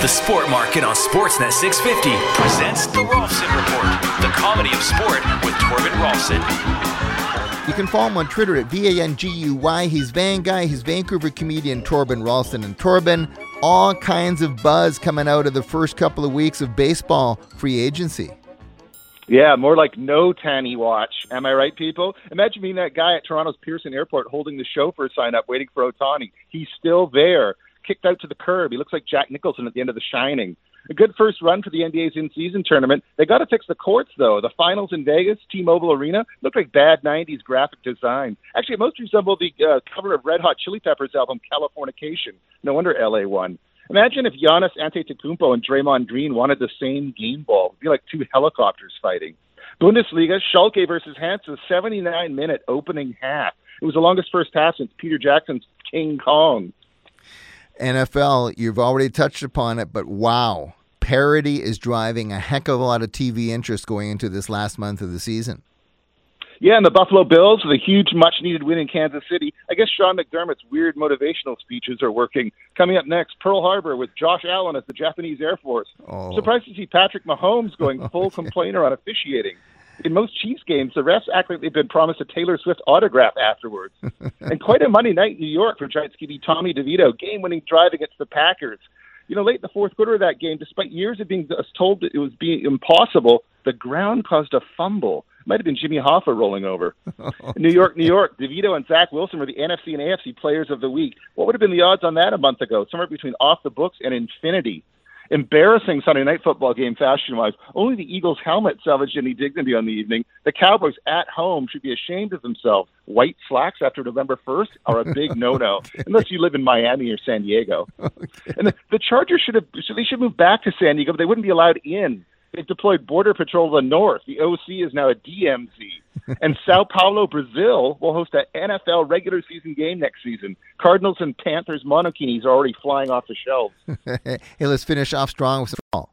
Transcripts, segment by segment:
The Sport Market on Sportsnet 650 presents The Rolfsen Report, the comedy of sport with Torben Rolfsen. You can follow him on Twitter at V-A-N-G-U-Y. He's Van Guy. He's Vancouver comedian Torben Rolfsen. And Torben, all kinds of buzz coming out of the first couple of weeks of baseball free agency. Yeah, more like no Tanny watch. Am I right, people? Imagine being that guy at Toronto's Pearson Airport holding the chauffeur sign up waiting for Ohtani. He's still there, kicked out to the curb. He looks like Jack Nicholson at the end of The Shining. A good first run for the NBA's in-season tournament. They got to fix the courts, though. The finals in Vegas, T-Mobile Arena, looked like bad '90s graphic design. Actually, it most resembled the uh, cover of Red Hot Chili Peppers' album Californication. No wonder LA won. Imagine if Giannis Antetokounmpo and Draymond Green wanted the same game ball. It'd be like two helicopters fighting. Bundesliga, Schalke versus Hansa, 79 minute opening half. It was the longest first half since Peter Jackson's King Kong. NFL, you've already touched upon it, but wow. Parody is driving a heck of a lot of TV interest going into this last month of the season. Yeah, and the Buffalo Bills with a huge, much needed win in Kansas City. I guess Sean McDermott's weird motivational speeches are working. Coming up next, Pearl Harbor with Josh Allen as the Japanese Air Force. Oh. Surprised to see Patrick Mahomes going full complainer on officiating. In most Chiefs games, the refs act like they've been promised a Taylor Swift autograph afterwards. and quite a Monday night in New York for Giants QB Tommy DeVito, game-winning drive against the Packers. You know, late in the fourth quarter of that game, despite years of being told that it was being impossible, the ground caused a fumble It might have been Jimmy Hoffa rolling over. New York, New York. DeVito and Zach Wilson were the NFC and AFC players of the week. What would have been the odds on that a month ago? Somewhere between off the books and infinity. Embarrassing Sunday night football game fashion wise. Only the Eagles helmet salvaged any dignity on the evening. The Cowboys at home should be ashamed of themselves. White slacks after November 1st are a big no no, unless you live in Miami or San Diego. Okay. And the, the Chargers should have, so they should move back to San Diego, but they wouldn't be allowed in. They've deployed Border Patrol to the north. The OC is now a DMZ. and Sao Paulo, Brazil will host an NFL regular season game next season. Cardinals and Panthers monokinis are already flying off the shelves. hey, let's finish off strong with the football.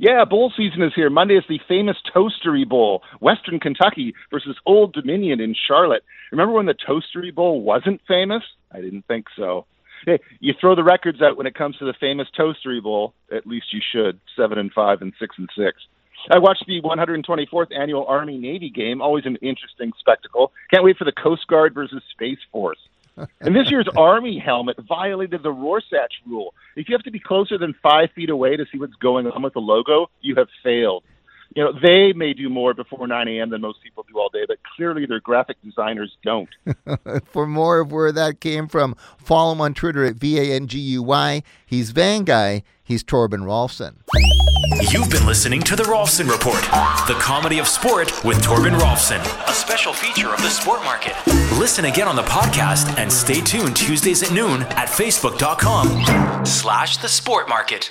Yeah, bowl season is here. Monday is the famous Toastery Bowl, Western Kentucky versus Old Dominion in Charlotte. Remember when the Toastery Bowl wasn't famous? I didn't think so. Hey, you throw the records out when it comes to the famous Toastery Bowl. At least you should. Seven and five and six and six. I watched the 124th annual Army Navy game. Always an interesting spectacle. Can't wait for the Coast Guard versus Space Force. and this year's Army helmet violated the Rorschach rule. If you have to be closer than five feet away to see what's going on with the logo, you have failed you know, they may do more before 9 a.m. than most people do all day, but clearly their graphic designers don't. For more of where that came from, follow him on Twitter at V A N G U Y. He's Van Guy. He's Torben Rolfsen. You've been listening to The Rolfsen Report, the comedy of sport with Torben Rolfsen, a special feature of the Sport Market. Listen again on the podcast and stay tuned Tuesdays at noon at facebook.com slash the Sport Market.